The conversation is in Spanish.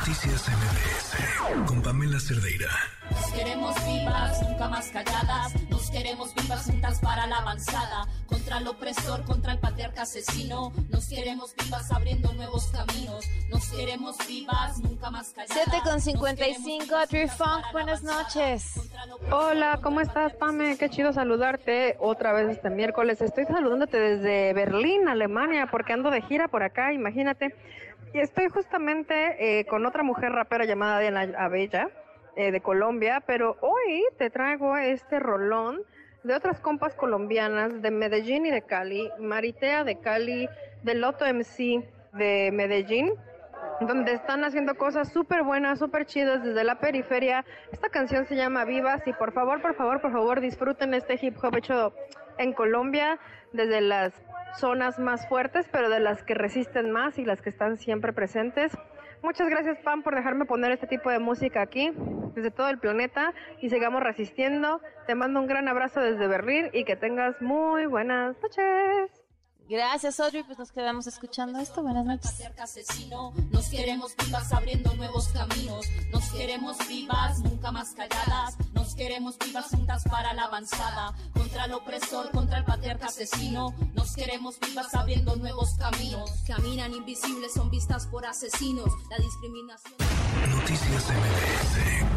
Noticias MBS con Pamela Cerdeira. Nos queremos vivas, nunca más calladas. Queremos vivas juntas para la avanzada. Contra el opresor, contra el patriarca asesino. Nos queremos vivas abriendo nuevos caminos. Nos queremos vivas, nunca más calladas. 7 con 55, Tree Funk, buenas noches. Hola, ¿cómo estás, Pame? Qué chido saludarte otra vez este miércoles. Estoy saludándote desde Berlín, Alemania, porque ando de gira por acá, imagínate. Y estoy justamente eh, con otra mujer rapera llamada Diana Abella, eh, de Colombia, pero hoy te traigo este rolón de otras compas colombianas de Medellín y de Cali, Maritea de Cali, de Loto MC de Medellín, donde están haciendo cosas súper buenas, súper chidas desde la periferia. Esta canción se llama Vivas y por favor, por favor, por favor disfruten este hip hop hecho en Colombia desde las zonas más fuertes, pero de las que resisten más y las que están siempre presentes. Muchas gracias, Pam, por dejarme poner este tipo de música aquí, desde todo el planeta, y sigamos resistiendo. Te mando un gran abrazo desde Berlín y que tengas muy buenas noches. Gracias, Audrey. Pues nos quedamos escuchando esto. Buenas noches. Asesino. Nos queremos vivas abriendo nuevos caminos. Nos queremos vivas, nunca más calladas. Queremos vivas juntas para la avanzada. Contra el opresor, contra el patriarca asesino. Nos queremos vivas abriendo nuevos caminos. Caminan invisibles, son vistas por asesinos. La discriminación. Noticias MBS